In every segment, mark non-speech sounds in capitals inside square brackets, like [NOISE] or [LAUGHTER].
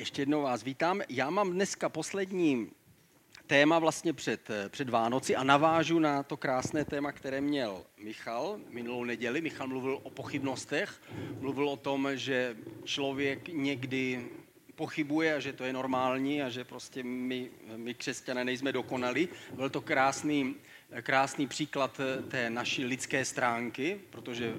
Ještě jednou vás vítám. Já mám dneska poslední téma vlastně před, před Vánoci a navážu na to krásné téma, které měl Michal minulou neděli. Michal mluvil o pochybnostech, mluvil o tom, že člověk někdy pochybuje a že to je normální a že prostě my, my křesťané nejsme dokonali. Byl to krásný, krásný příklad té naší lidské stránky, protože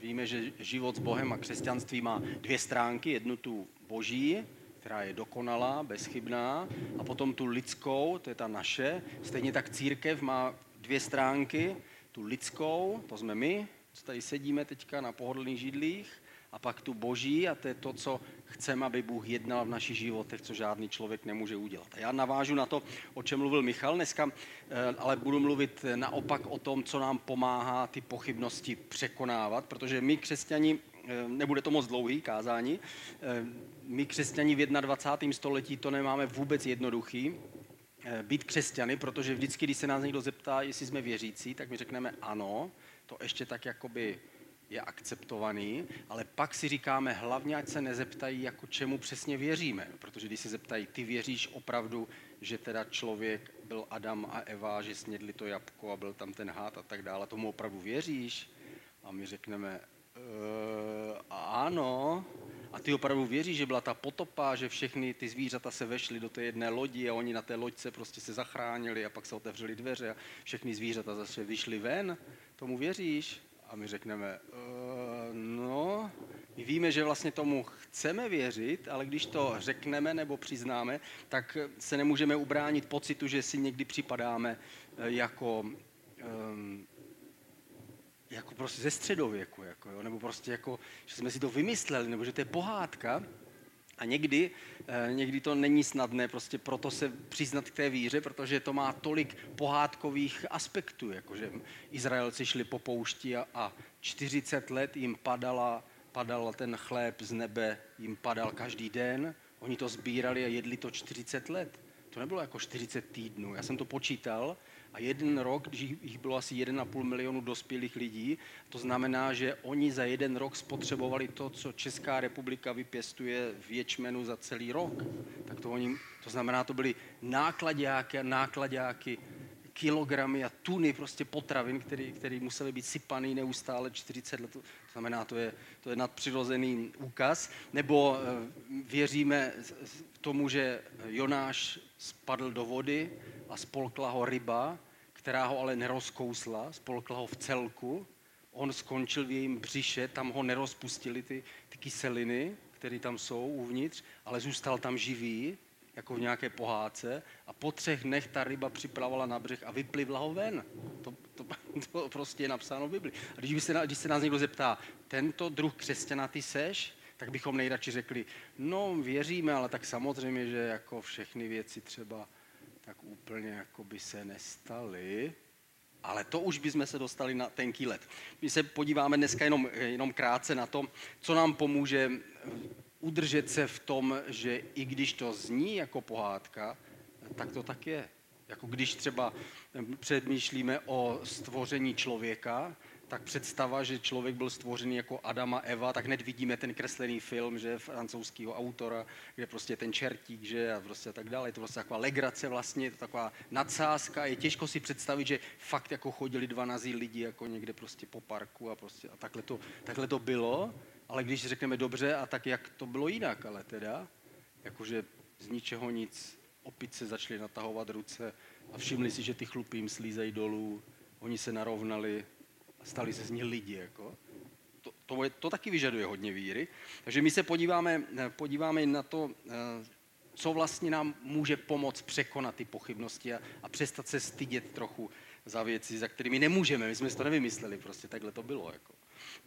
víme, že život s Bohem a křesťanství má dvě stránky. Jednu tu boží, která je dokonalá, bezchybná, a potom tu lidskou, to je ta naše. Stejně tak církev má dvě stránky, tu lidskou, to jsme my, co tady sedíme teďka na pohodlných židlích, a pak tu boží a to je to, co chceme, aby Bůh jednal v našich životech, co žádný člověk nemůže udělat. A já navážu na to, o čem mluvil Michal dneska, eh, ale budu mluvit naopak o tom, co nám pomáhá ty pochybnosti překonávat, protože my křesťani, nebude to moc dlouhý kázání, eh, my křesťani v 21. století to nemáme vůbec jednoduchý, být křesťany, protože vždycky, když se nás někdo zeptá, jestli jsme věřící, tak my řekneme ano, to ještě tak jakoby je akceptovaný, ale pak si říkáme hlavně, ať se nezeptají, jako čemu přesně věříme. Protože když se zeptají, ty věříš opravdu, že teda člověk byl Adam a Eva, že snědli to jabko a byl tam ten hád a tak dále, tomu opravdu věříš? A my řekneme, ano, a ty opravdu věříš, že byla ta potopa, že všechny ty zvířata se vešly do té jedné lodi a oni na té loďce prostě se zachránili a pak se otevřely dveře a všechny zvířata zase vyšly ven? Tomu věříš? A my řekneme, uh, no, my víme, že vlastně tomu chceme věřit, ale když to řekneme nebo přiznáme, tak se nemůžeme ubránit pocitu, že si někdy připadáme eh, jako, um, jako prostě ze středověku, jako, jo, nebo prostě jako, že jsme si to vymysleli, nebo že to je pohádka, a někdy, eh, někdy to není snadné prostě proto se přiznat k té víře, protože to má tolik pohádkových aspektů, jakože Izraelci šli po poušti a, a 40 let jim padala, padal ten chléb z nebe, jim padal každý den, oni to sbírali a jedli to 40 let. To nebylo jako 40 týdnů. Já jsem to počítal a jeden rok, když jich bylo asi 1,5 milionu dospělých lidí, to znamená, že oni za jeden rok spotřebovali to, co Česká republika vypěstuje v ječmenu za celý rok. Tak to, oni, to znamená, to byly nákladáky a nákladáky, kilogramy a tuny prostě potravin, které, které musely být sypaný neustále 40 let. To znamená, to je, to je nadpřirozený úkaz. Nebo eh, věříme tomu, že Jonáš spadl do vody a spolkla ho ryba, která ho ale nerozkousla, spolkla ho v celku. On skončil v jejím břiše, tam ho nerozpustili ty, ty kyseliny, které tam jsou uvnitř, ale zůstal tam živý, jako v nějaké pohádce a po třech dnech ta ryba připlavala na břeh a vyplivla ho ven. To, to, [LAUGHS] to prostě je napsáno v Bibli. A když, se, když se nás někdo zeptá, tento druh křesťana ty seš, tak bychom nejradši řekli, no věříme, ale tak samozřejmě, že jako všechny věci třeba tak úplně jako by se nestaly. Ale to už bychom se dostali na tenký let. My se podíváme dneska jenom, jenom krátce na to, co nám pomůže udržet se v tom, že i když to zní jako pohádka, tak to tak je. Jako když třeba předmýšlíme o stvoření člověka, tak představa, že člověk byl stvořený jako Adam a Eva, tak hned vidíme ten kreslený film, že francouzského autora, kde prostě ten čertík, že a prostě tak dále. Je to prostě taková legrace vlastně, je to taková nadsázka. Je těžko si představit, že fakt jako chodili dva nazí lidi jako někde prostě po parku a prostě a takhle to, takhle to bylo. Ale když řekneme dobře, a tak jak to bylo jinak, ale teda, jakože z ničeho nic, opice začaly natahovat ruce a všimli si, že ty chlupy jim slízají dolů, oni se narovnali, stali se z nich lidi. Jako. To, to, je, to taky vyžaduje hodně víry. Takže my se podíváme, podíváme na to, eh, co vlastně nám může pomoct překonat ty pochybnosti a, a přestat se stydět trochu za věci, za kterými nemůžeme. My jsme si to nevymysleli, prostě takhle to bylo. Jako.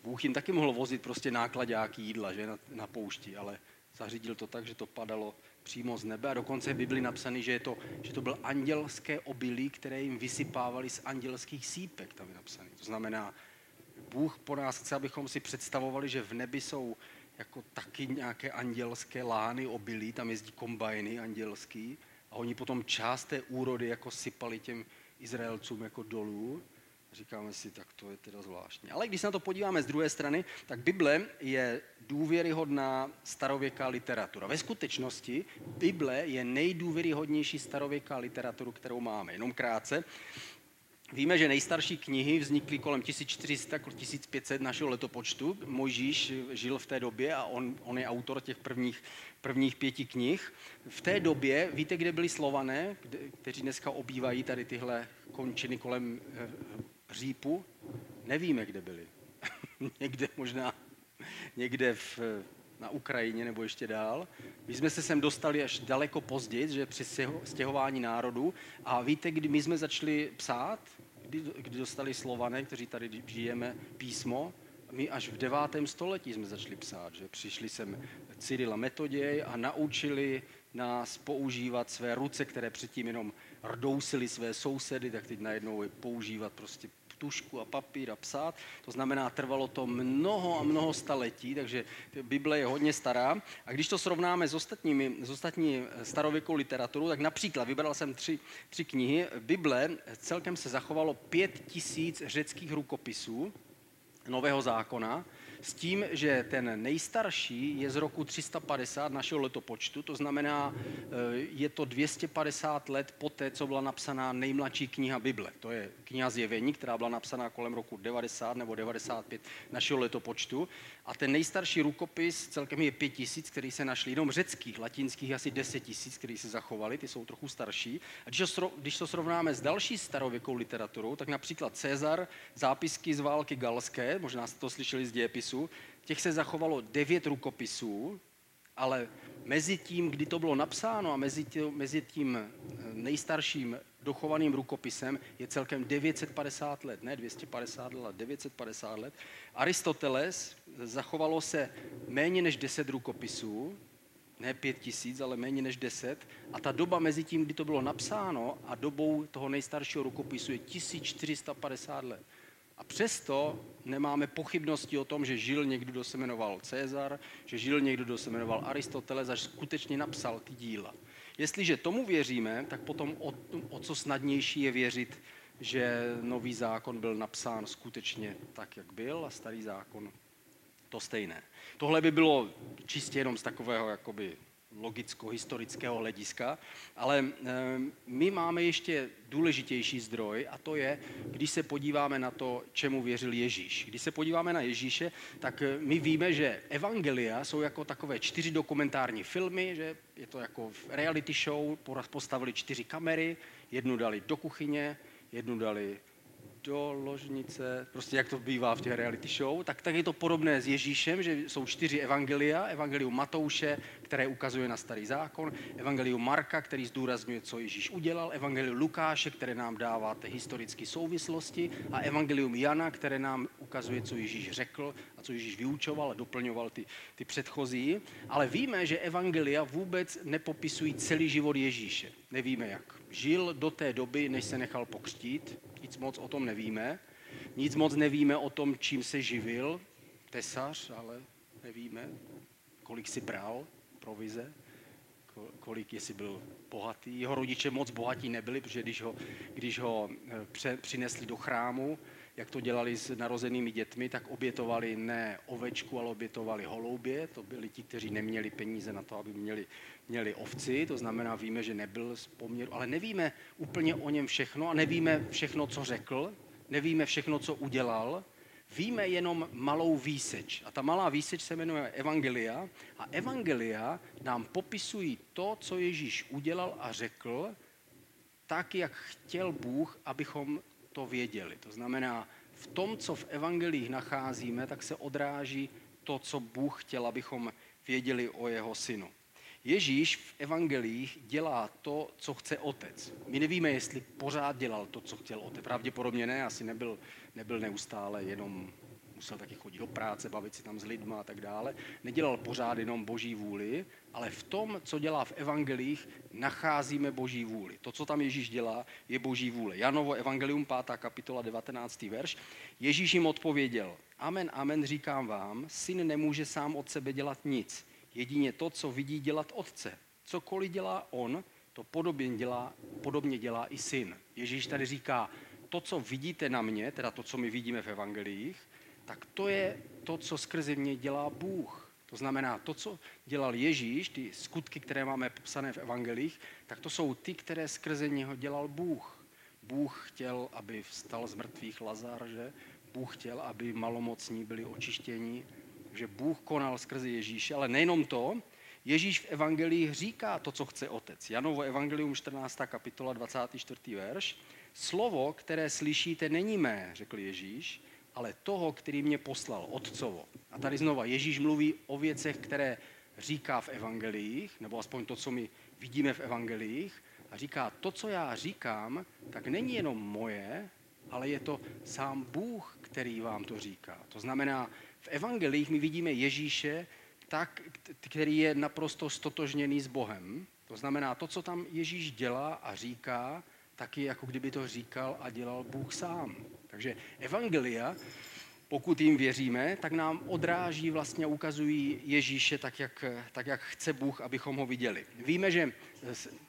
Bůh jim taky mohl vozit prostě nákladáky jídla že, na, na poušti, ale zařídil to tak, že to padalo přímo z nebe a dokonce v Bibli napsaný, že, je to, že to byl andělské obilí, které jim vysypávali z andělských sípek, tam je napsaný. To znamená, Bůh po nás chce, abychom si představovali, že v nebi jsou jako taky nějaké andělské lány obilí, tam jezdí kombajny andělský a oni potom část té úrody jako sypali těm Izraelcům jako dolů Říkáme si, tak to je teda zvláštní. Ale když se na to podíváme z druhé strany, tak Bible je důvěryhodná starověká literatura. Ve skutečnosti Bible je nejdůvěryhodnější starověká literatura, kterou máme. Jenom krátce. Víme, že nejstarší knihy vznikly kolem 1400-1500 našeho letopočtu. Mojžíš žil v té době a on, on je autor těch prvních, prvních pěti knih. V té době, víte, kde byli slované, kteří dneska obývají tady tyhle končiny kolem eh, řípu? Nevíme, kde byli. [LAUGHS] někde možná, někde v, na Ukrajině nebo ještě dál. My jsme se sem dostali až daleko později, že při stěhování národů. A víte, kdy my jsme začali psát? Kdy, kdy dostali slované, kteří tady žijeme, písmo? My až v devátém století jsme začali psát, že přišli sem Cyrila Metoděj a naučili nás používat své ruce, které předtím jenom rdousili své sousedy, tak teď najednou je používat prostě tušku a papír a psát. To znamená, trvalo to mnoho a mnoho staletí, takže Bible je hodně stará. A když to srovnáme s, ostatními, s ostatní starověkou literaturou, tak například vybral jsem tři, tři knihy. Bible celkem se zachovalo pět tisíc řeckých rukopisů Nového zákona s tím, že ten nejstarší je z roku 350 našeho letopočtu, to znamená, eh, je to 250 let poté, co byla napsaná nejmladší kniha Bible. To je kniha Zjevení, která byla napsaná kolem roku 90 nebo 95 našeho letopočtu. A ten nejstarší rukopis celkem je 5000, který se našli jenom řeckých, latinských asi 10 tisíc, který se zachovali, ty jsou trochu starší. A když to, když to srovnáme s další starověkou literaturou, tak například Cezar, zápisky z války galské, možná jste to slyšeli z dějepisu, těch se zachovalo devět rukopisů, ale mezi tím, kdy to bylo napsáno a mezi tím, mezi tím eh, nejstarším dochovaným rukopisem je celkem 950 let, ne 250 let, ale 950 let. Aristoteles zachovalo se méně než 10 rukopisů, ne 5 tisíc, ale méně než 10. A ta doba mezi tím, kdy to bylo napsáno a dobou toho nejstaršího rukopisu je 1450 let. A přesto nemáme pochybnosti o tom, že žil někdo, kdo se jmenoval Cezar, že žil někdo, kdo se jmenoval Aristoteles a že skutečně napsal ty díla. Jestliže tomu věříme, tak potom o, o co snadnější je věřit, že nový zákon byl napsán skutečně tak, jak byl a starý zákon to stejné. Tohle by bylo čistě jenom z takového jakoby logicko-historického hlediska, ale eh, my máme ještě důležitější zdroj a to je, když se podíváme na to, čemu věřil Ježíš. Když se podíváme na Ježíše, tak eh, my víme, že evangelia jsou jako takové čtyři dokumentární filmy, že je to jako reality show, postavili čtyři kamery, jednu dali do kuchyně, jednu dali do ložnice, prostě jak to bývá v těch reality show, tak, tak je to podobné s Ježíšem, že jsou čtyři evangelia, evangelium Matouše, které ukazuje na starý zákon, evangelium Marka, který zdůrazňuje, co Ježíš udělal, evangelium Lukáše, které nám dává ty historické souvislosti. A evangelium Jana, které nám ukazuje, co Ježíš řekl a co Ježíš vyučoval a doplňoval ty, ty předchozí. Ale víme, že evangelia vůbec nepopisují celý život Ježíše. Nevíme, jak žil do té doby, než se nechal pokřtít, nic moc o tom nevíme. Nic moc nevíme o tom, čím se živil, tesař, ale nevíme, kolik si bral provize, kolik, jestli byl bohatý. Jeho rodiče moc bohatí nebyli, protože když ho, když ho eh, pře, přinesli do chrámu, jak to dělali s narozenými dětmi, tak obětovali ne ovečku, ale obětovali holoubě. To byli ti, kteří neměli peníze na to, aby měli, měli ovci. To znamená, víme, že nebyl z poměru, ale nevíme úplně o něm všechno a nevíme všechno, co řekl, nevíme všechno, co udělal. Víme jenom malou výseč. A ta malá výseč se jmenuje Evangelia. A Evangelia nám popisují to, co Ježíš udělal a řekl, tak, jak chtěl Bůh, abychom to věděli. To znamená, v tom, co v evangelích nacházíme, tak se odráží to, co Bůh chtěl, abychom věděli o jeho synu. Ježíš v evangelích dělá to, co chce otec. My nevíme, jestli pořád dělal to, co chtěl otec. Pravděpodobně ne, asi nebyl, nebyl neustále jenom musel taky chodit do práce, bavit si tam s lidma a tak dále. Nedělal pořád jenom boží vůli, ale v tom, co dělá v evangelích, nacházíme boží vůli. To, co tam Ježíš dělá, je boží vůle. Janovo evangelium 5. kapitola 19. verš. Ježíš jim odpověděl, amen, amen, říkám vám, syn nemůže sám od sebe dělat nic. Jedině to, co vidí dělat otce. Cokoliv dělá on, to podobně dělá, podobně dělá i syn. Ježíš tady říká, to, co vidíte na mě, teda to, co my vidíme v evangeliích, tak to je to, co skrze mě dělá Bůh. To znamená, to, co dělal Ježíš, ty skutky, které máme popsané v evangelích, tak to jsou ty, které skrze něho dělal Bůh. Bůh chtěl, aby vstal z mrtvých Lazar, že? Bůh chtěl, aby malomocní byli očištěni, že Bůh konal skrze Ježíše, ale nejenom to, Ježíš v evangelích říká to, co chce otec. Janovo evangelium 14. kapitola 24. verš. Slovo, které slyšíte, není mé, řekl Ježíš, ale toho, který mě poslal, otcovo. A tady znova Ježíš mluví o věcech, které říká v evangeliích, nebo aspoň to, co my vidíme v evangeliích, a říká, to, co já říkám, tak není jenom moje, ale je to sám Bůh, který vám to říká. To znamená, v evangelích my vidíme Ježíše, tak, který je naprosto stotožněný s Bohem. To znamená, to, co tam Ježíš dělá a říká, taky jako kdyby to říkal a dělal Bůh sám. Takže evangelia, pokud jim věříme, tak nám odráží, vlastně ukazují Ježíše tak jak, tak, jak chce Bůh, abychom ho viděli. Víme, že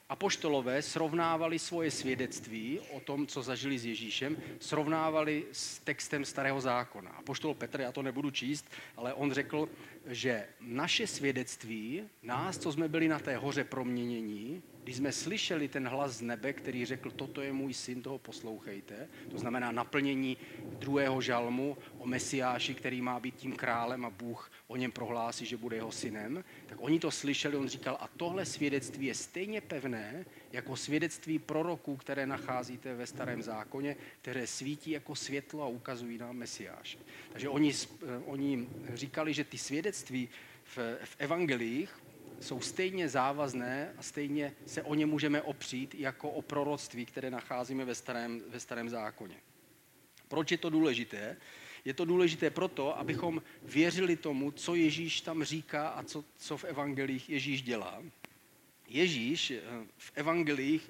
apoštolové srovnávali svoje svědectví o tom, co zažili s Ježíšem, srovnávali s textem Starého zákona. Apoštol Petr, já to nebudu číst, ale on řekl, že naše svědectví, nás, co jsme byli na té hoře proměnění, když jsme slyšeli ten hlas z nebe, který řekl, toto je můj syn, toho poslouchejte, to znamená naplnění druhého žalmu o Mesiáši, který má být tím králem a Bůh o něm prohlásí, že bude jeho synem, tak oni to slyšeli, on říkal, a tohle svědectví je stejně pevné, jako svědectví proroků, které nacházíte ve starém zákoně, které svítí jako světlo a ukazují nám Mesiáše. Takže oni, eh, oni říkali, že ty svědectví v, v evangelích jsou stejně závazné a stejně se o ně můžeme opřít jako o proroctví, které nacházíme ve starém, ve starém zákoně. Proč je to důležité? Je to důležité proto, abychom věřili tomu, co Ježíš tam říká a co, co v evangelích Ježíš dělá. Ježíš eh, v evangelích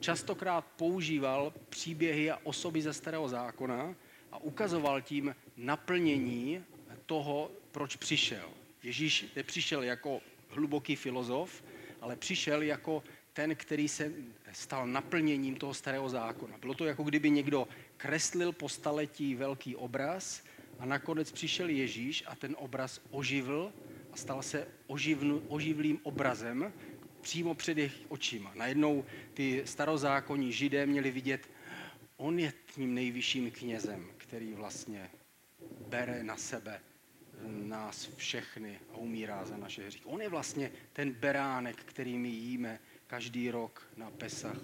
častokrát používal příběhy a osoby ze starého zákona a ukazoval tím naplnění toho, proč přišel. Ježíš nepřišel jako hluboký filozof, ale přišel jako ten, který se stal naplněním toho starého zákona. Bylo to jako kdyby někdo kreslil po staletí velký obraz a nakonec přišel Ježíš a ten obraz oživil a stal se oživnu, oživlým obrazem přímo před jejich očima. Najednou ty starozákonní židé měli vidět, on je tím nejvyšším knězem, který vlastně bere na sebe nás všechny a umírá za naše hříchy. On je vlastně ten beránek, který my jíme každý rok na Pesach.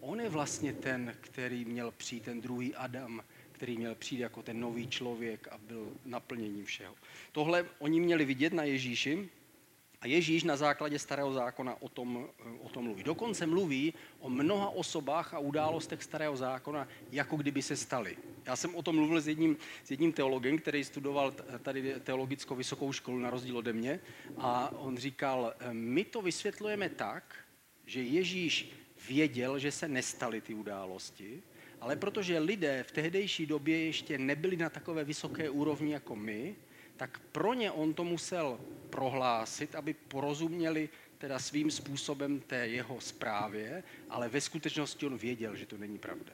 On je vlastně ten, který měl přijít, ten druhý Adam, který měl přijít jako ten nový člověk a byl naplněním všeho. Tohle oni měli vidět na Ježíši a Ježíš na základě starého zákona o tom, o tom mluví. Dokonce mluví o mnoha osobách a událostech starého zákona, jako kdyby se staly. Já jsem o tom mluvil s jedním, s jedním teologem, který studoval tady teologickou vysokou školu na rozdíl ode mě a on říkal, my to vysvětlujeme tak, že Ježíš věděl, že se nestaly ty události, ale protože lidé v tehdejší době ještě nebyli na takové vysoké úrovni jako my, tak pro ně on to musel prohlásit, aby porozuměli teda svým způsobem té jeho zprávě, ale ve skutečnosti on věděl, že to není pravda.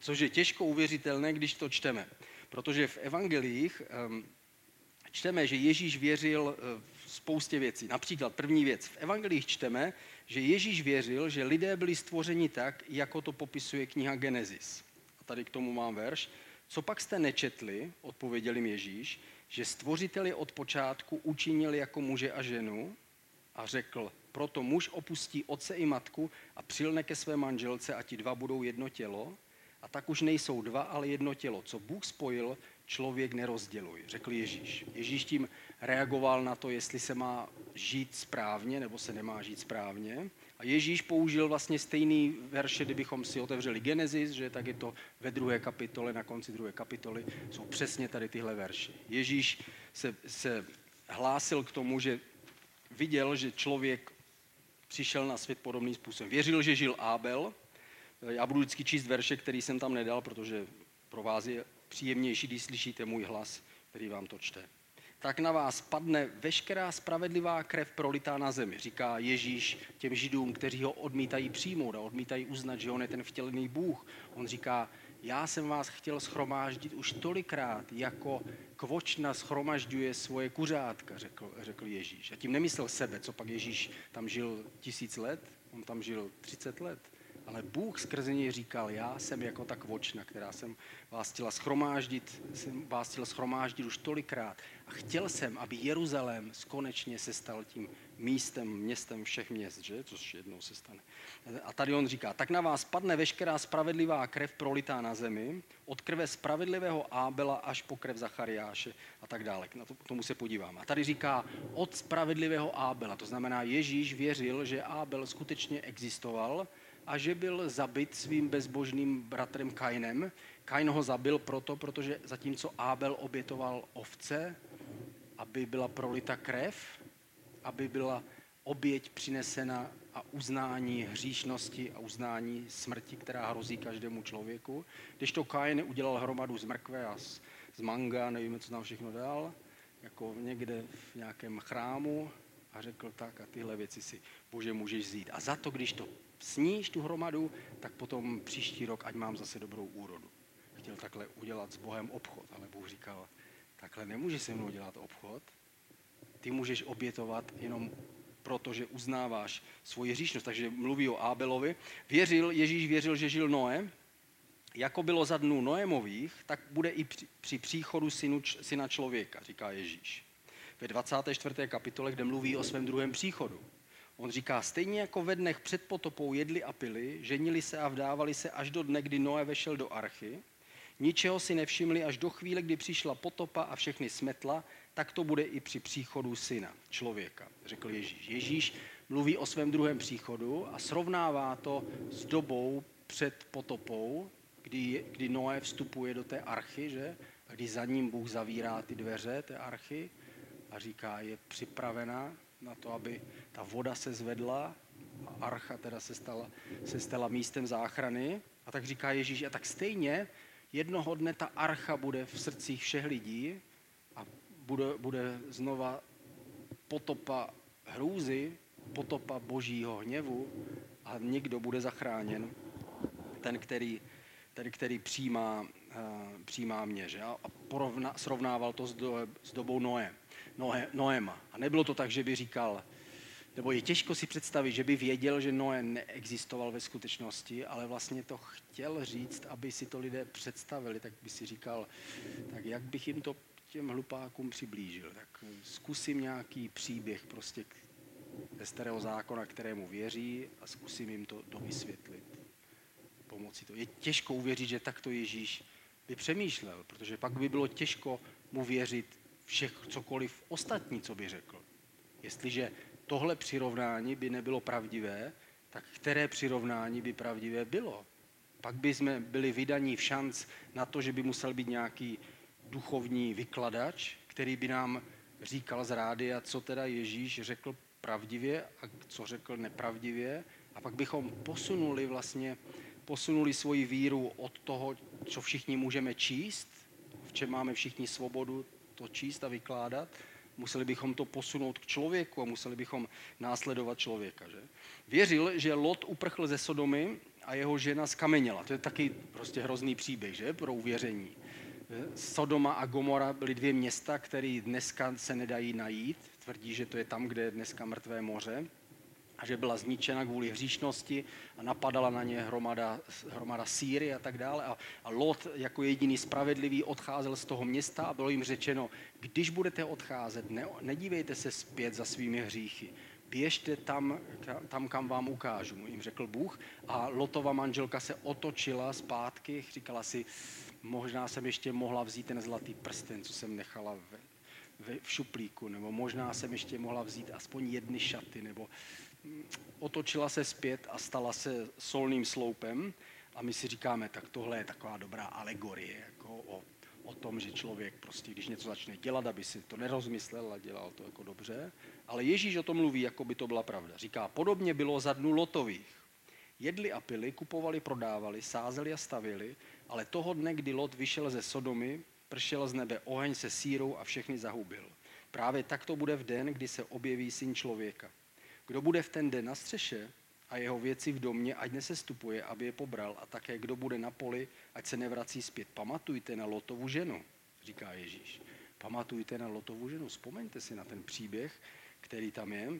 Což je těžko uvěřitelné, když to čteme. Protože v evangelích um, čteme, že Ježíš věřil uh, spoustě věcí. Například první věc. V evangelích čteme, že Ježíš věřil, že lidé byli stvořeni tak, jako to popisuje kniha Genesis. A tady k tomu mám verš. Co pak jste nečetli, odpověděl jim Ježíš, že stvořiteli od počátku učinil jako muže a ženu a řekl, proto muž opustí otce i matku a přilne ke své manželce a ti dva budou jedno tělo. A tak už nejsou dva, ale jedno tělo. Co Bůh spojil, člověk nerozděluj, řekl Ježíš. Ježíš tím reagoval na to, jestli se má žít správně nebo se nemá žít správně. A Ježíš použil vlastně stejný verše, kdybychom si otevřeli Genesis, že tak je to ve druhé kapitole, na konci druhé kapitoly, jsou přesně tady tyhle verše. Ježíš se, se hlásil k tomu, že viděl, že člověk přišel na svět podobným způsobem. Věřil, že žil Abel. Já budu vždycky číst verše, který jsem tam nedal, protože pro vás je příjemnější, když slyšíte můj hlas, který vám to čte. Tak na vás padne veškerá spravedlivá krev prolitá na zemi, říká Ježíš těm židům, kteří ho odmítají přijmout a odmítají uznat, že on je ten vtělený Bůh. On říká, já jsem vás chtěl schromáždit už tolikrát, jako kvočna schromažďuje svoje kuřátka, řekl, řekl Ježíš. A tím nemyslel sebe, co pak Ježíš tam žil tisíc let, on tam žil 30 let. Ale Bůh skrze něj říkal, já jsem jako ta kvočna, která jsem vás chtěla schromáždit, jsem vás chtěl schromáždit už tolikrát. A chtěl jsem, aby Jeruzalém konečně se stal tím místem, městem všech měst, že? což jednou se stane. A tady on říká, tak na vás padne veškerá spravedlivá krev prolitá na zemi, od krve spravedlivého Ábela až po krev Zachariáše a tak dále. Na to, tomu se podívám. A tady říká od spravedlivého Ábela, to znamená Ježíš věřil, že Ábel skutečně existoval, a že byl zabit svým bezbožným bratrem Kainem. Kain ho zabil proto, protože zatímco Ábel obětoval ovce, aby byla prolita krev, aby byla oběť přinesena a uznání hříšnosti a uznání smrti, která hrozí každému člověku. Když to Kain udělal hromadu z mrkve a z, z manga, nevíme, co tam všechno dal, jako někde v nějakém chrámu a řekl tak a tyhle věci si, bože, můžeš vzít. A za to, když to sníš tu hromadu, tak potom příští rok, ať mám zase dobrou úrodu. Chtěl takhle udělat s Bohem obchod, ale Bůh říkal, takhle nemůže se mnou dělat obchod. Ty můžeš obětovat jenom proto, že uznáváš svoji hříšnost. Takže mluví o Ábelovi. Věřil, Ježíš věřil, že žil Noé. Jako bylo za dnů Noémových, tak bude i při, při příchodu synu, syna člověka, říká Ježíš. Ve 24. kapitole, kde mluví o svém druhém příchodu. On říká, stejně jako ve dnech před potopou jedli a pili, ženili se a vdávali se až do dne, kdy Noé vešel do archy, ničeho si nevšimli až do chvíle, kdy přišla potopa a všechny smetla, tak to bude i při příchodu syna, člověka, řekl Ježíš. Ježíš mluví o svém druhém příchodu a srovnává to s dobou před potopou, kdy, kdy Noé vstupuje do té archy, že? A kdy za ním Bůh zavírá ty dveře té archy a říká, je připravena na to, aby ta voda se zvedla a archa teda se stala, se stala místem záchrany. A tak říká Ježíš, a tak stejně jednoho dne ta archa bude v srdcích všech lidí a bude, bude znova potopa hrůzy, potopa božího hněvu a někdo bude zachráněn, ten, který, ten, který přijímá, uh, přijímá mě. Že? A porovna, srovnával to s, do, s dobou Noé. Noé, Noéma. A nebylo to tak, že by říkal, nebo je těžko si představit, že by věděl, že Noé neexistoval ve skutečnosti, ale vlastně to chtěl říct, aby si to lidé představili, tak by si říkal, tak jak bych jim to těm hlupákům přiblížil, tak zkusím nějaký příběh prostě ze starého zákona, kterému věří a zkusím jim to dovysvětlit. Pomocí to. Je těžko uvěřit, že takto Ježíš by přemýšlel, protože pak by bylo těžko mu věřit všech, cokoliv ostatní, co by řekl. Jestliže tohle přirovnání by nebylo pravdivé, tak které přirovnání by pravdivé bylo? Pak by jsme byli vydaní v šanc na to, že by musel být nějaký duchovní vykladač, který by nám říkal z rádia, co teda Ježíš řekl pravdivě a co řekl nepravdivě. A pak bychom posunuli vlastně, posunuli svoji víru od toho, co všichni můžeme číst, v čem máme všichni svobodu to číst a vykládat, museli bychom to posunout k člověku a museli bychom následovat člověka. Že? Věřil, že Lot uprchl ze Sodomy a jeho žena skameněla. To je taky prostě hrozný příběh že? pro uvěření. Sodoma a Gomora byly dvě města, které dneska se nedají najít. Tvrdí, že to je tam, kde je dneska mrtvé moře a že byla zničena kvůli hříšnosti a napadala na ně hromada, hromada síry a tak dále. A, a Lot jako jediný spravedlivý odcházel z toho města a bylo jim řečeno, když budete odcházet, ne, nedívejte se zpět za svými hříchy, běžte tam, tam, kam vám ukážu, jim řekl Bůh. A Lotova manželka se otočila zpátky, říkala si, možná jsem ještě mohla vzít ten zlatý prsten, co jsem nechala v, v, šuplíku, nebo možná jsem ještě mohla vzít aspoň jedny šaty, nebo otočila se zpět a stala se solným sloupem a my si říkáme, tak tohle je taková dobrá alegorie jako o, o tom, že člověk prostě, když něco začne dělat, aby si to nerozmyslel a dělal to jako dobře. Ale Ježíš o tom mluví, jako by to byla pravda. Říká, podobně bylo za dnu lotových. Jedli a pili, kupovali, prodávali, sázeli a stavili, ale toho dne, kdy Lot vyšel ze Sodomy, pršel z nebe oheň se sírou a všechny zahubil. Právě tak to bude v den, kdy se objeví syn člověka. Kdo bude v ten den na střeše a jeho věci v domě, ať nesestupuje, aby je pobral. A také kdo bude na poli, ať se nevrací zpět. Pamatujte na Lotovu ženu, říká Ježíš. Pamatujte na Lotovu ženu. Vzpomeňte si na ten příběh, který tam je.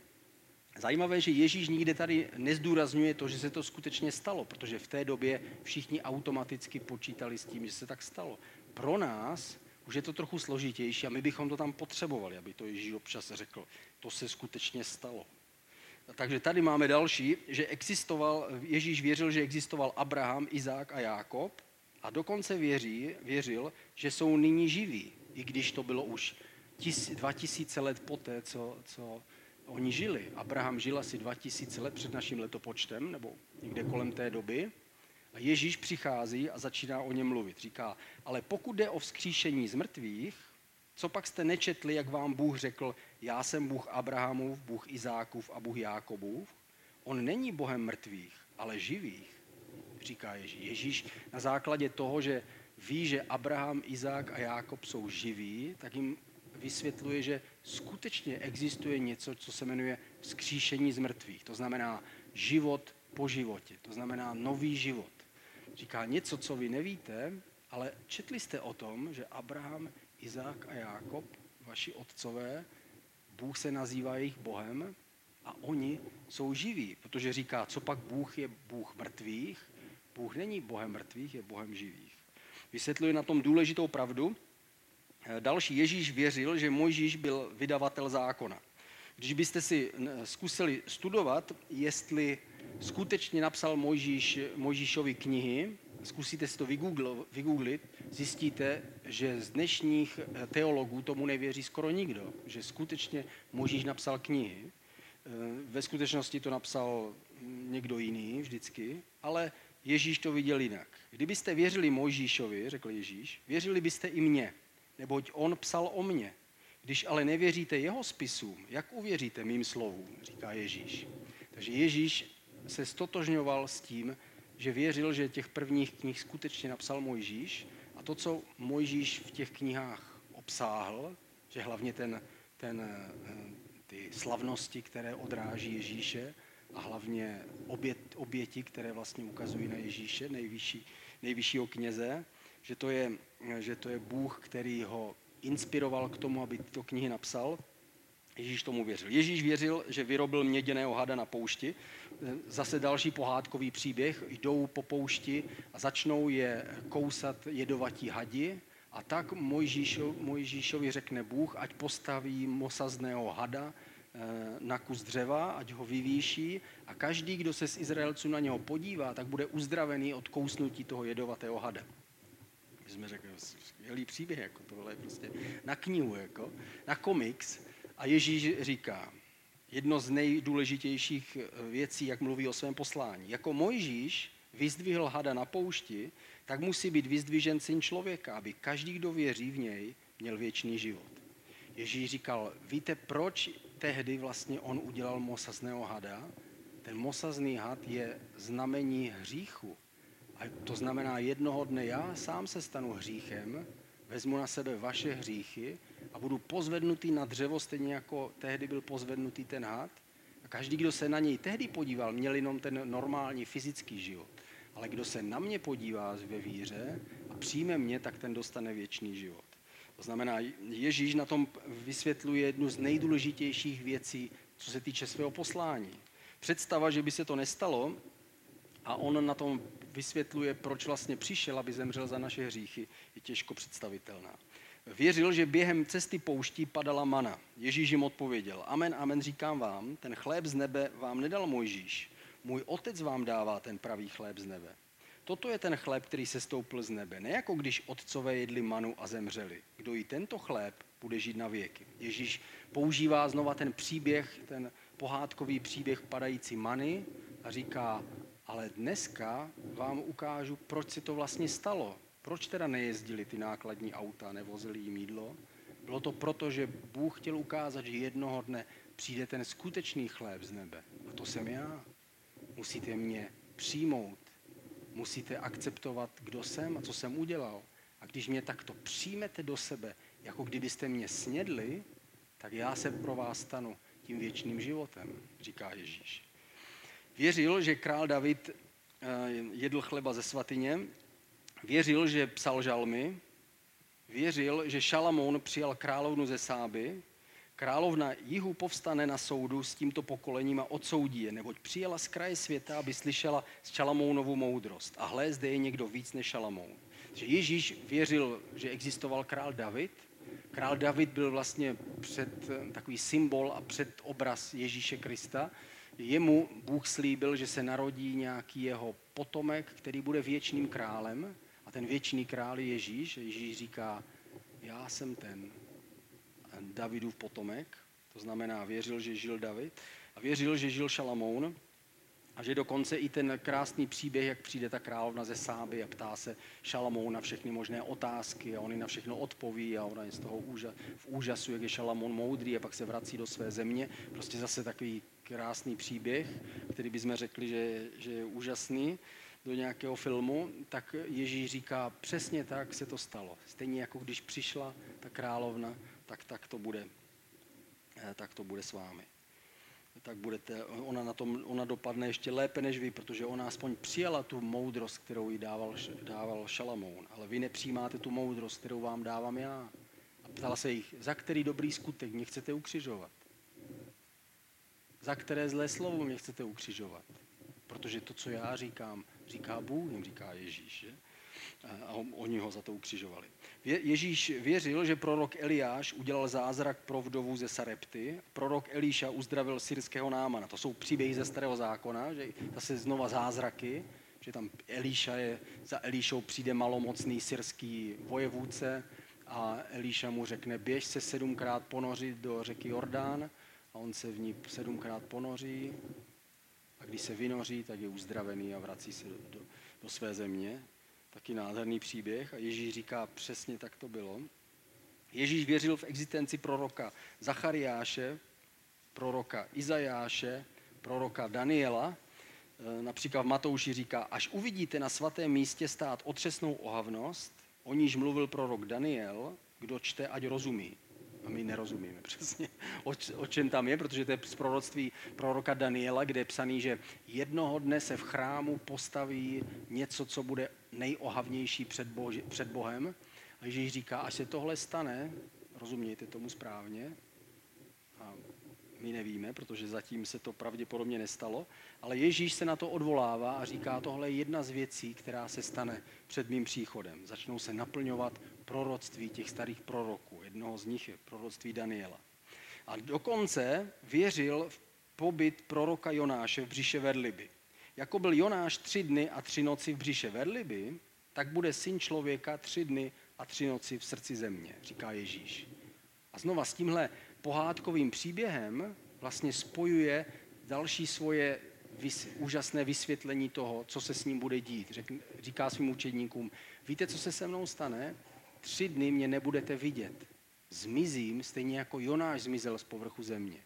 Zajímavé, že Ježíš nikde tady nezdůrazňuje to, že se to skutečně stalo, protože v té době všichni automaticky počítali s tím, že se tak stalo. Pro nás už je to trochu složitější a my bychom to tam potřebovali, aby to Ježíš občas řekl. To se skutečně stalo. Takže tady máme další, že existoval, Ježíš věřil, že existoval Abraham, Izák a Jákob a dokonce věří, věřil, že jsou nyní živí, i když to bylo už tis, 2000 let poté, co, co oni žili. Abraham žil asi 2000 let před naším letopočtem, nebo někde kolem té doby. A Ježíš přichází a začíná o něm mluvit. Říká, ale pokud jde o vzkříšení z mrtvých, co pak jste nečetli, jak vám Bůh řekl, já jsem Bůh Abrahamův, Bůh Izákův a Bůh Jákobův? On není Bohem mrtvých, ale živých, říká Ježíš. Ježíš na základě toho, že ví, že Abraham, Izák a Jákob jsou živí, tak jim vysvětluje, že skutečně existuje něco, co se jmenuje vzkříšení z mrtvých. To znamená život po životě. To znamená nový život. Říká něco, co vy nevíte, ale četli jste o tom, že Abraham, Izák a Jákob, vaši otcové, Bůh se nazývá jejich Bohem a oni jsou živí, protože říká, co pak Bůh je Bůh mrtvých. Bůh není Bohem mrtvých, je Bohem živých. Vysvětluje na tom důležitou pravdu. Další Ježíš věřil, že Mojžíš byl vydavatel zákona. Když byste si zkusili studovat, jestli skutečně napsal Mojžíš, Mojžíšovi knihy, zkusíte si to vygooglit, zjistíte, že z dnešních eh, teologů tomu nevěří skoro nikdo, že skutečně Mojžíš napsal knihy. Eh, ve skutečnosti to napsal někdo jiný vždycky, ale Ježíš to viděl jinak. Kdybyste věřili Mojžíšovi, řekl Ježíš, věřili byste i mně, neboť on psal o mně. Když ale nevěříte jeho spisům, jak uvěříte mým slovům, říká Ježíš. Takže Ježíš se stotožňoval s tím, že věřil, že těch prvních knih skutečně napsal Mojžíš a to, co Mojžíš v těch knihách obsáhl, že hlavně ten, ten, eh, ty slavnosti, které odráží Ježíše a hlavně obět, oběti, které vlastně ukazují na Ježíše, nejvyšší, nejvyššího kněze, že to, je, že to je Bůh, který ho inspiroval k tomu, aby tyto knihy napsal. Ježíš tomu věřil. Ježíš věřil, že vyrobil měděného hada na poušti. Zase další pohádkový příběh. Jdou po poušti a začnou je kousat jedovatí hadi. A tak Mojžíšo, Mojžíšovi řekne Bůh, ať postaví mosazného hada eh, na kus dřeva, ať ho vyvýší a každý, kdo se z Izraelců na něho podívá, tak bude uzdravený od kousnutí toho jedovatého hada. My jsme řekli, skvělý příběh, jako tohle je prostě na knihu, jako, na komiks. A Ježíš říká, jedno z nejdůležitějších eh, věcí, jak mluví o svém poslání. Jako Mojžíš vyzdvihl hada na poušti, tak musí být vyzdvižen syn člověka, aby každý, kdo věří v něj, měl věčný život. Ježíš říkal, víte, proč tehdy vlastně on udělal mosazného hada? Ten mosazný had je znamení hříchu. A to znamená, jednoho dne já sám se stanu hříchem, vezmu na sebe vaše hříchy a budu pozvednutý na dřevo, stejně jako tehdy byl pozvednutý ten had. A každý, kdo se na něj tehdy podíval, měl jenom ten normální fyzický život. Ale kdo se na mě podívá ve víře a přijme mě, tak ten dostane věčný život. To znamená, Ježíš na tom vysvětluje jednu z nejdůležitějších věcí, co se týče svého poslání. Představa, že by se to nestalo, a on na tom vysvětluje, proč vlastně přišel, aby zemřel za naše hříchy, je těžko představitelná. Věřil, že během cesty pouští padala mana. Ježíš jim odpověděl, amen, amen, říkám vám, ten chléb z nebe vám nedal Mojžíš. Můj otec vám dává ten pravý chléb z nebe. Toto je ten chléb, který se stoupil z nebe. Ne jako když otcové jedli manu a zemřeli. Kdo jí tento chléb, bude žít na věky. Ježíš používá znova ten příběh, ten pohádkový příběh padající many a říká, ale dneska vám ukážu, proč se to vlastně stalo. Proč teda nejezdili ty nákladní auta, nevozili jim jídlo? Bylo to proto, že Bůh chtěl ukázat, že jednoho dne přijde ten skutečný chléb z nebe. A to jsem já. Musíte mě přijmout. Musíte akceptovat, kdo jsem a co jsem udělal. A když mě takto přijmete do sebe, jako kdybyste mě snědli, tak já se pro vás stanu tím věčným životem, říká Ježíš. Věřil, že král David eh, jedl chleba ze svatyně, věřil, že psal žalmy, věřil, že Šalamoun přijal královnu ze Sáby, královna jihu povstane na soudu s tímto pokolením a odsoudí je, neboť přijela z kraje světa, aby slyšela z Šalamounovu moudrost. A hle, zde je někdo víc než Šalamoun. Že Ježíš věřil, že existoval král David. Král David byl vlastně před, eh, takový symbol a předobraz Ježíše Krista. Jemu Bůh slíbil, že se narodí nějaký jeho potomek, který bude věčným králem. A ten věčný král je Ježíš. Ježíš říká, já jsem ten Davidův potomek. To znamená, věřil, že žil David. A věřil, že žil Šalamoun. A že dokonce i ten krásný příběh, jak přijde ta královna ze Sáby a ptá se Šalamoun na všechny možné otázky a on na všechno odpoví a ona je z toho úža, v úžasu, jak je Šalamoun moudrý a pak se vrací do své země. Prostě zase takový krásný příběh, který bychom řekli, že, že je úžasný do nějakého filmu, tak Ježíš říká, přesně tak se to stalo. Stejně jako když přišla ta královna, tak, tak, to, bude, eh, tak to bude s vámi tak budete, ona, na tom, ona dopadne ještě lépe než vy, protože ona aspoň přijala tu moudrost, kterou jí dával, dával Šalamoun. Ale vy nepřijímáte tu moudrost, kterou vám dávám já. A ptala se jich, za který dobrý skutek mě chcete ukřižovat? Za které zlé slovo mě chcete ukřižovat? Protože to, co já říkám, říká Bůh, jim říká Ježíš. Že? A oni ho za to ukřižovali. Ježíš věřil, že prorok Eliáš udělal zázrak pro vdovu ze Sarepty. Prorok Elíša uzdravil syrského námana. To jsou příběhy ze starého zákona, že zase znova zázraky, že tam Elíša je, za Elíšou přijde malomocný syrský vojevůdce a Elíša mu řekne, běž se sedmkrát ponořit do řeky Jordán on se v ní sedmkrát ponoří a když se vynoří, tak je uzdravený a vrací se do, do, do své země. Taky nádherný příběh a Ježíš říká, přesně tak to bylo. Ježíš věřil v existenci proroka Zachariáše, proroka Izajáše, proroka Daniela. E, například v Matouši říká, až uvidíte na svatém místě stát otřesnou ohavnost, o níž mluvil prorok Daniel, kdo čte, ať rozumí. A my nerozumíme přesně, o, o čem tam je, protože to je z proroctví proroka Daniela, kde je psaný, že jednoho dne se v chrámu postaví něco, co bude nejohavnější před, Boži, před Bohem. A Ježíš říká, až se tohle stane, rozumějte tomu správně, my nevíme, protože zatím se to pravděpodobně nestalo, ale Ježíš se na to odvolává a říká, tohle je jedna z věcí, která se stane před mým příchodem. Začnou se naplňovat proroctví těch starých proroků. Jednoho z nich je proroctví Daniela. A dokonce věřil v pobyt proroka Jonáše v břiše Verliby. Jako byl Jonáš tři dny a tři noci v břiše Verliby, tak bude syn člověka tři dny a tři noci v srdci země, říká Ježíš. A znova s tímhle pohádkovým příběhem vlastně spojuje další svoje vys, úžasné vysvětlení toho, co se s ním bude dít. Řek, říká svým učedníkům, víte, co se se mnou stane? Tři dny mě nebudete vidět. Zmizím stejně jako Jonáš zmizel z povrchu země.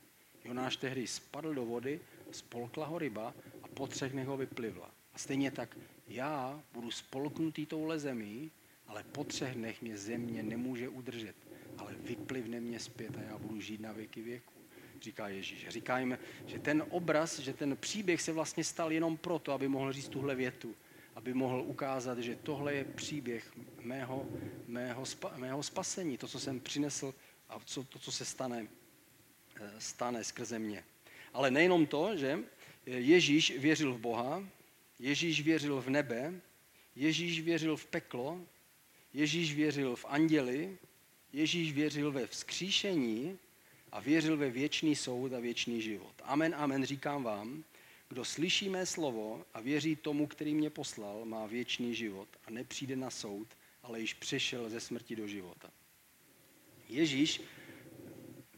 Jonáš tehdy spadl do vody, spolkla ho ryba a po třech dnech ho vyplivla. A stejně tak já budu spolknutý touhle zemí, ale po třech dnech mě země nemůže udržet, ale vyplivne mě zpět a já budu žít na věky věku, říká Ježíš. Říká jim, že ten obraz, že ten příběh se vlastně stal jenom proto, aby mohl říct tuhle větu, aby mohl ukázat, že tohle je příběh mého, mého, spa, mého spasení, to, co jsem přinesl a co, to, co se stane, eh, stane skrze mě. Ale nejenom to, že Ježíš věřil v Boha, Ježíš věřil v nebe, Ježíš věřil v peklo, Ježíš věřil v anděli, Ježíš věřil ve vzkříšení a věřil ve věčný soud a věčný život. Amen, amen, říkám vám, kdo slyší mé slovo a věří tomu, který mě poslal, má věčný život a nepřijde na soud, ale již přešel ze smrti do života. Ježíš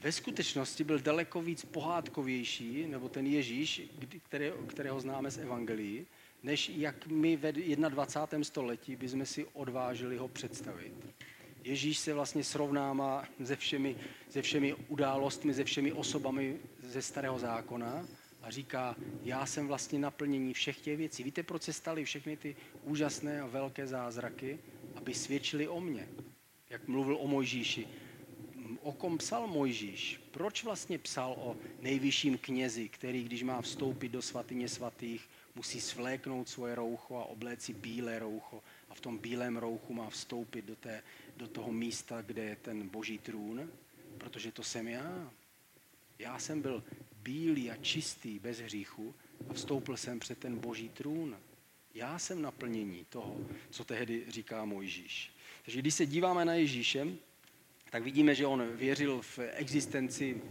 ve skutečnosti byl daleko víc pohádkovější, nebo ten Ježíš, který, kterého známe z Evangelií, než jak my ve 21. století bychom si odvážili ho představit. Ježíš se vlastně srovnává se všemi, se všemi událostmi, se všemi osobami ze starého zákona a říká, já jsem vlastně naplnění všech těch věcí. Víte, proč se staly všechny ty úžasné a velké zázraky? Aby svědčili o mně. Jak mluvil o Mojžíši, o kom psal Mojžíš? Proč vlastně psal o nejvyšším knězi, který, když má vstoupit do svatyně svatých, musí svléknout svoje roucho a obléci bílé roucho a v tom bílém rouchu má vstoupit do, té, do toho místa, kde je ten boží trůn? Protože to jsem já. Já jsem byl bílý a čistý, bez hříchu a vstoupil jsem před ten boží trůn. Já jsem naplnění toho, co tehdy říká Mojžíš. Takže když se díváme na Ježíše, tak vidíme, že on věřil v existenci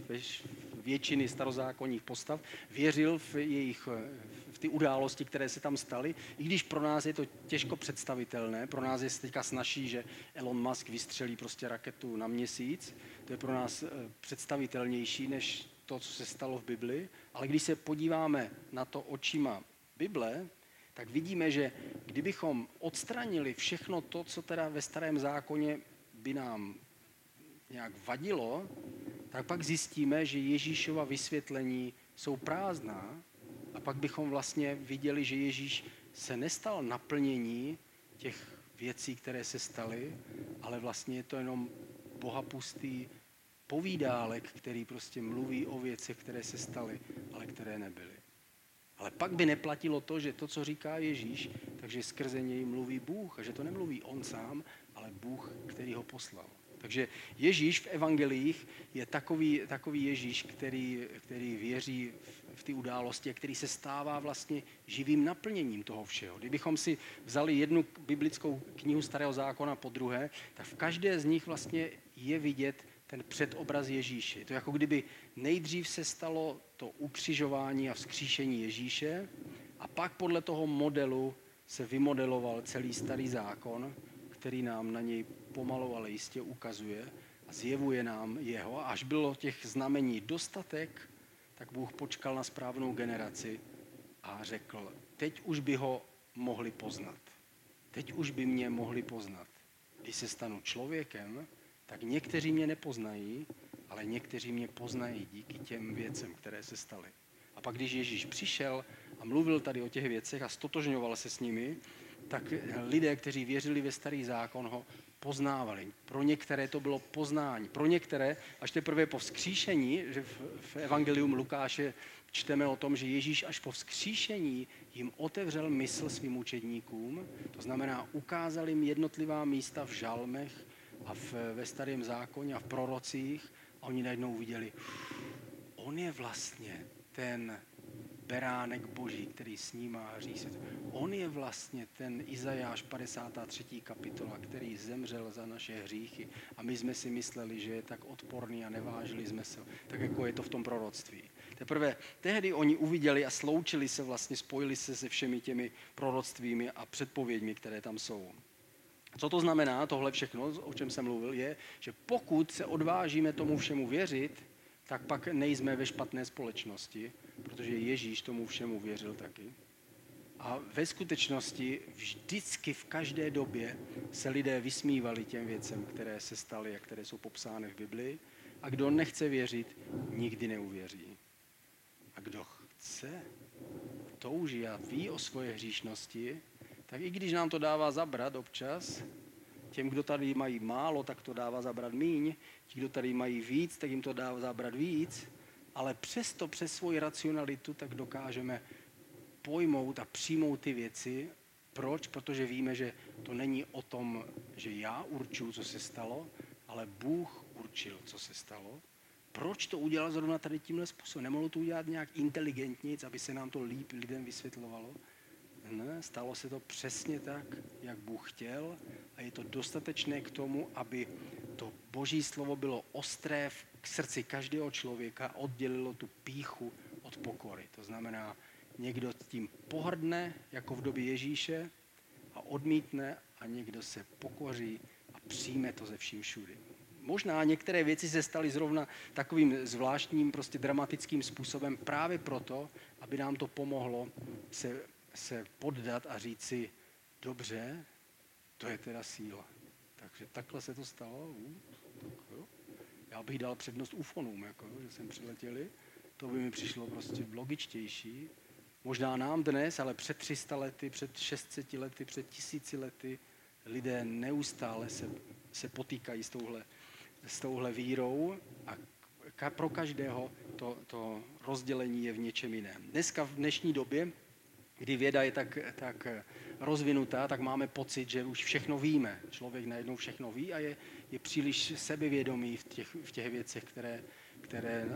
většiny starozákonních postav, věřil v jejich v ty události, které se tam staly, i když pro nás je to těžko představitelné, pro nás je teďka snaží, že Elon Musk vystřelí prostě raketu na měsíc, to je pro nás eh, představitelnější než to, co se stalo v Bibli, ale když se podíváme na to očima Bible, tak vidíme, že kdybychom odstranili všechno to, co teda ve starém zákoně by nám nějak vadilo, tak pak zjistíme, že Ježíšova vysvětlení jsou prázdná pak bychom vlastně viděli, že Ježíš se nestal naplnění těch věcí, které se staly, ale vlastně je to jenom bohapustý povídálek, který prostě mluví o věcech, které se staly, ale které nebyly. Ale pak by neplatilo to, že to, co říká Ježíš, takže skrze něj mluví Bůh a že to nemluví on sám, ale Bůh, který ho poslal. Takže Ježíš v evangelích je takový, takový Ježíš, který, který věří v, ty události který se stává vlastně živým naplněním toho všeho. Kdybychom si vzali jednu biblickou knihu Starého zákona po druhé, tak v každé z nich vlastně je vidět ten předobraz Ježíše. Je to jako kdyby nejdřív se stalo to ukřižování a vzkříšení Ježíše a pak podle toho modelu se vymodeloval celý starý zákon, který nám na něj pomalu, ale jistě ukazuje a zjevuje nám jeho. Až bylo těch znamení dostatek, tak Bůh počkal na správnou generaci a řekl, teď už by ho mohli poznat. Teď už by mě mohli poznat. Když se stanu člověkem, tak někteří mě nepoznají, ale někteří mě poznají díky těm věcem, které se staly. A pak, když Ježíš přišel a mluvil tady o těch věcech a stotožňoval se s nimi, tak lidé, kteří věřili ve starý zákon, ho poznávali. Pro některé to bylo poznání. Pro některé, až teprve po vzkříšení, že v, v Evangelium Lukáše čteme o tom, že Ježíš až po vzkříšení jim otevřel mysl svým učedníkům, to znamená ukázal jim jednotlivá místa v žalmech a v, ve starém zákoně a v prorocích a oni najednou viděli, on je vlastně ten beránek boží, který snímá hřích. On je vlastně ten Izajáš 53. kapitola, který zemřel za naše hříchy a my jsme si mysleli, že je tak odporný a nevážili jsme se, tak jako je to v tom proroctví. Teprve tehdy oni uviděli a sloučili se vlastně, spojili se se všemi těmi proroctvími a předpověďmi, které tam jsou. Co to znamená, tohle všechno, o čem jsem mluvil, je, že pokud se odvážíme tomu všemu věřit, tak pak nejsme ve špatné společnosti, protože Ježíš tomu všemu věřil taky. A ve skutečnosti vždycky v každé době se lidé vysmívali těm věcem, které se staly a které jsou popsány v Biblii. A kdo nechce věřit, nikdy neuvěří. A kdo chce, touží a ví o svoje hříšnosti, tak i když nám to dává zabrat občas, těm, kdo tady mají málo, tak to dává zabrat míň, ti, kdo tady mají víc, tak jim to dává zabrat víc, ale přesto přes svoji racionalitu tak dokážeme pojmout a přijmout ty věci. Proč? Protože víme, že to není o tom, že já určuju, co se stalo, ale Bůh určil, co se stalo. Proč to udělal zrovna tady tímhle způsobem? Nemohlo to udělat nějak inteligentně, aby se nám to líp lidem vysvětlovalo? Ne, stalo se to přesně tak, jak Bůh chtěl a je to dostatečné k tomu, aby to boží slovo bylo ostré k srdci každého člověka, oddělilo tu píchu od pokory. To znamená, někdo tím pohrdne, jako v době Ježíše, a odmítne a někdo se pokoří a přijme to ze vším všudy. Možná některé věci se staly zrovna takovým zvláštním, prostě dramatickým způsobem právě proto, aby nám to pomohlo se se poddat a říct si, dobře, to je teda síla. Takže takhle se to stalo. Jo. Já bych dal přednost ufonům, jako, že jsem přiletěli. To by mi přišlo prostě logičtější. Možná nám dnes, ale před 300 lety, před 600 lety, před tisíci lety lidé neustále se, se potýkají s touhle, s touhle vírou a ka, pro každého to, to rozdělení je v něčem jiném. Dneska v dnešní době, kdy věda je tak, tak rozvinutá, tak máme pocit, že už všechno víme. Člověk najednou všechno ví a je, je příliš sebevědomý v těch, v těch věcech, které, které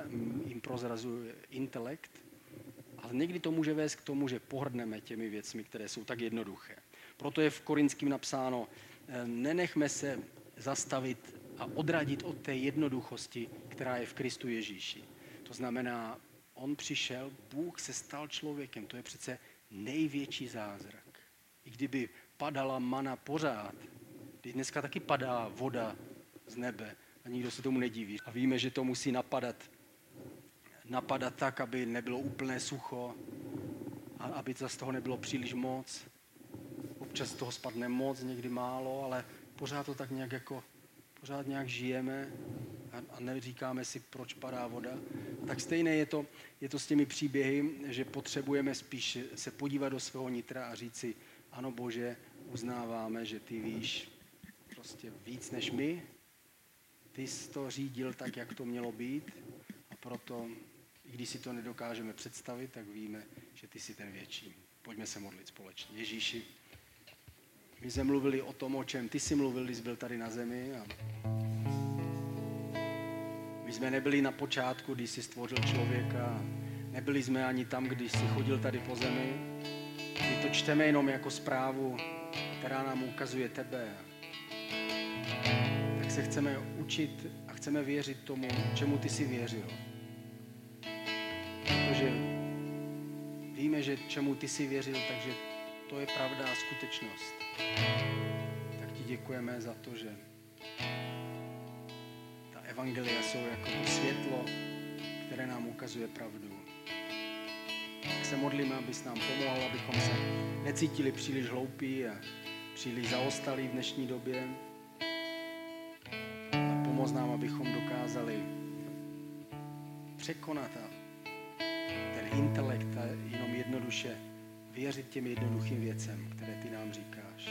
jim prozrazuje intelekt. Ale někdy to může vést k tomu, že pohrdneme těmi věcmi, které jsou tak jednoduché. Proto je v Korinským napsáno, eh, nenechme se zastavit a odradit od té jednoduchosti, která je v Kristu Ježíši. To znamená, on přišel, Bůh se stal člověkem. To je přece největší zázrak. I kdyby padala mana pořád, když dneska taky padá voda z nebe a nikdo se tomu nediví. A víme, že to musí napadat, napadat tak, aby nebylo úplné sucho a aby z toho nebylo příliš moc. Občas toho spadne moc, někdy málo, ale pořád to tak nějak jako, pořád nějak žijeme a, a neříkáme si, proč padá voda. Tak stejné je to, je to s těmi příběhy, že potřebujeme spíš se podívat do svého nitra a říct si, ano Bože, uznáváme, že ty víš prostě víc než my, ty jsi to řídil tak, jak to mělo být a proto, i když si to nedokážeme představit, tak víme, že ty jsi ten větší. Pojďme se modlit společně. Ježíši, my jsme mluvili o tom, o čem ty jsi mluvil, když jsi byl tady na zemi. A my jsme nebyli na počátku, když jsi stvořil člověka. Nebyli jsme ani tam, když jsi chodil tady po zemi. My to čteme jenom jako zprávu, která nám ukazuje tebe. Tak se chceme učit a chceme věřit tomu, čemu ty jsi věřil. Protože víme, že čemu ty jsi věřil, takže to je pravda a skutečnost. Tak ti děkujeme za to, že evangelia jsou jako to světlo, které nám ukazuje pravdu. Tak se modlíme, abys nám pomohl, abychom se necítili příliš hloupí a příliš zaostalí v dnešní době. A pomoz nám, abychom dokázali překonat a ten intelekt a jenom jednoduše věřit těm jednoduchým věcem, které ty nám říkáš.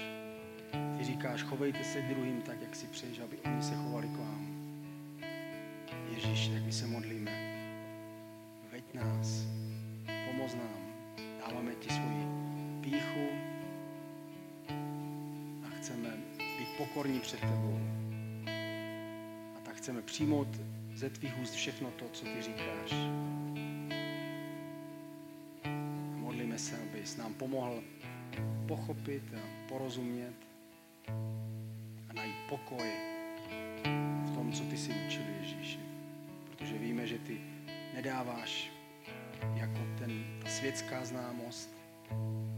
Ty říkáš, chovejte se druhým tak, jak si přeješ, aby oni se chovali k vám. Ježíš, tak my se modlíme. Veď nás, pomoz nám, dáváme ti svoji píchu a chceme být pokorní před tebou. A tak chceme přijmout ze tvých úst všechno to, co ty říkáš. modlíme se, abys nám pomohl pochopit a porozumět a najít pokoj v tom, co ty si učil Ježíši. Protože víme, že ty nedáváš jako ten, ta světská známost,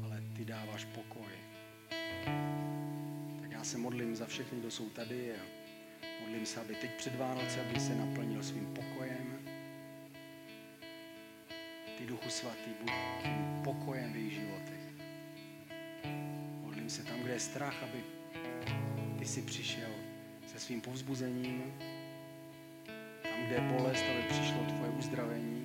ale ty dáváš pokoj. Tak já se modlím za všechny, kdo jsou tady a modlím se, aby teď před Vánoce, aby se naplnil svým pokojem, ty Duchu Svatý, buď tím pokojem v jejich životech. Modlím se tam, kde je strach, aby ty si přišel se svým povzbuzením kde je bolest, aby přišlo tvoje uzdravení.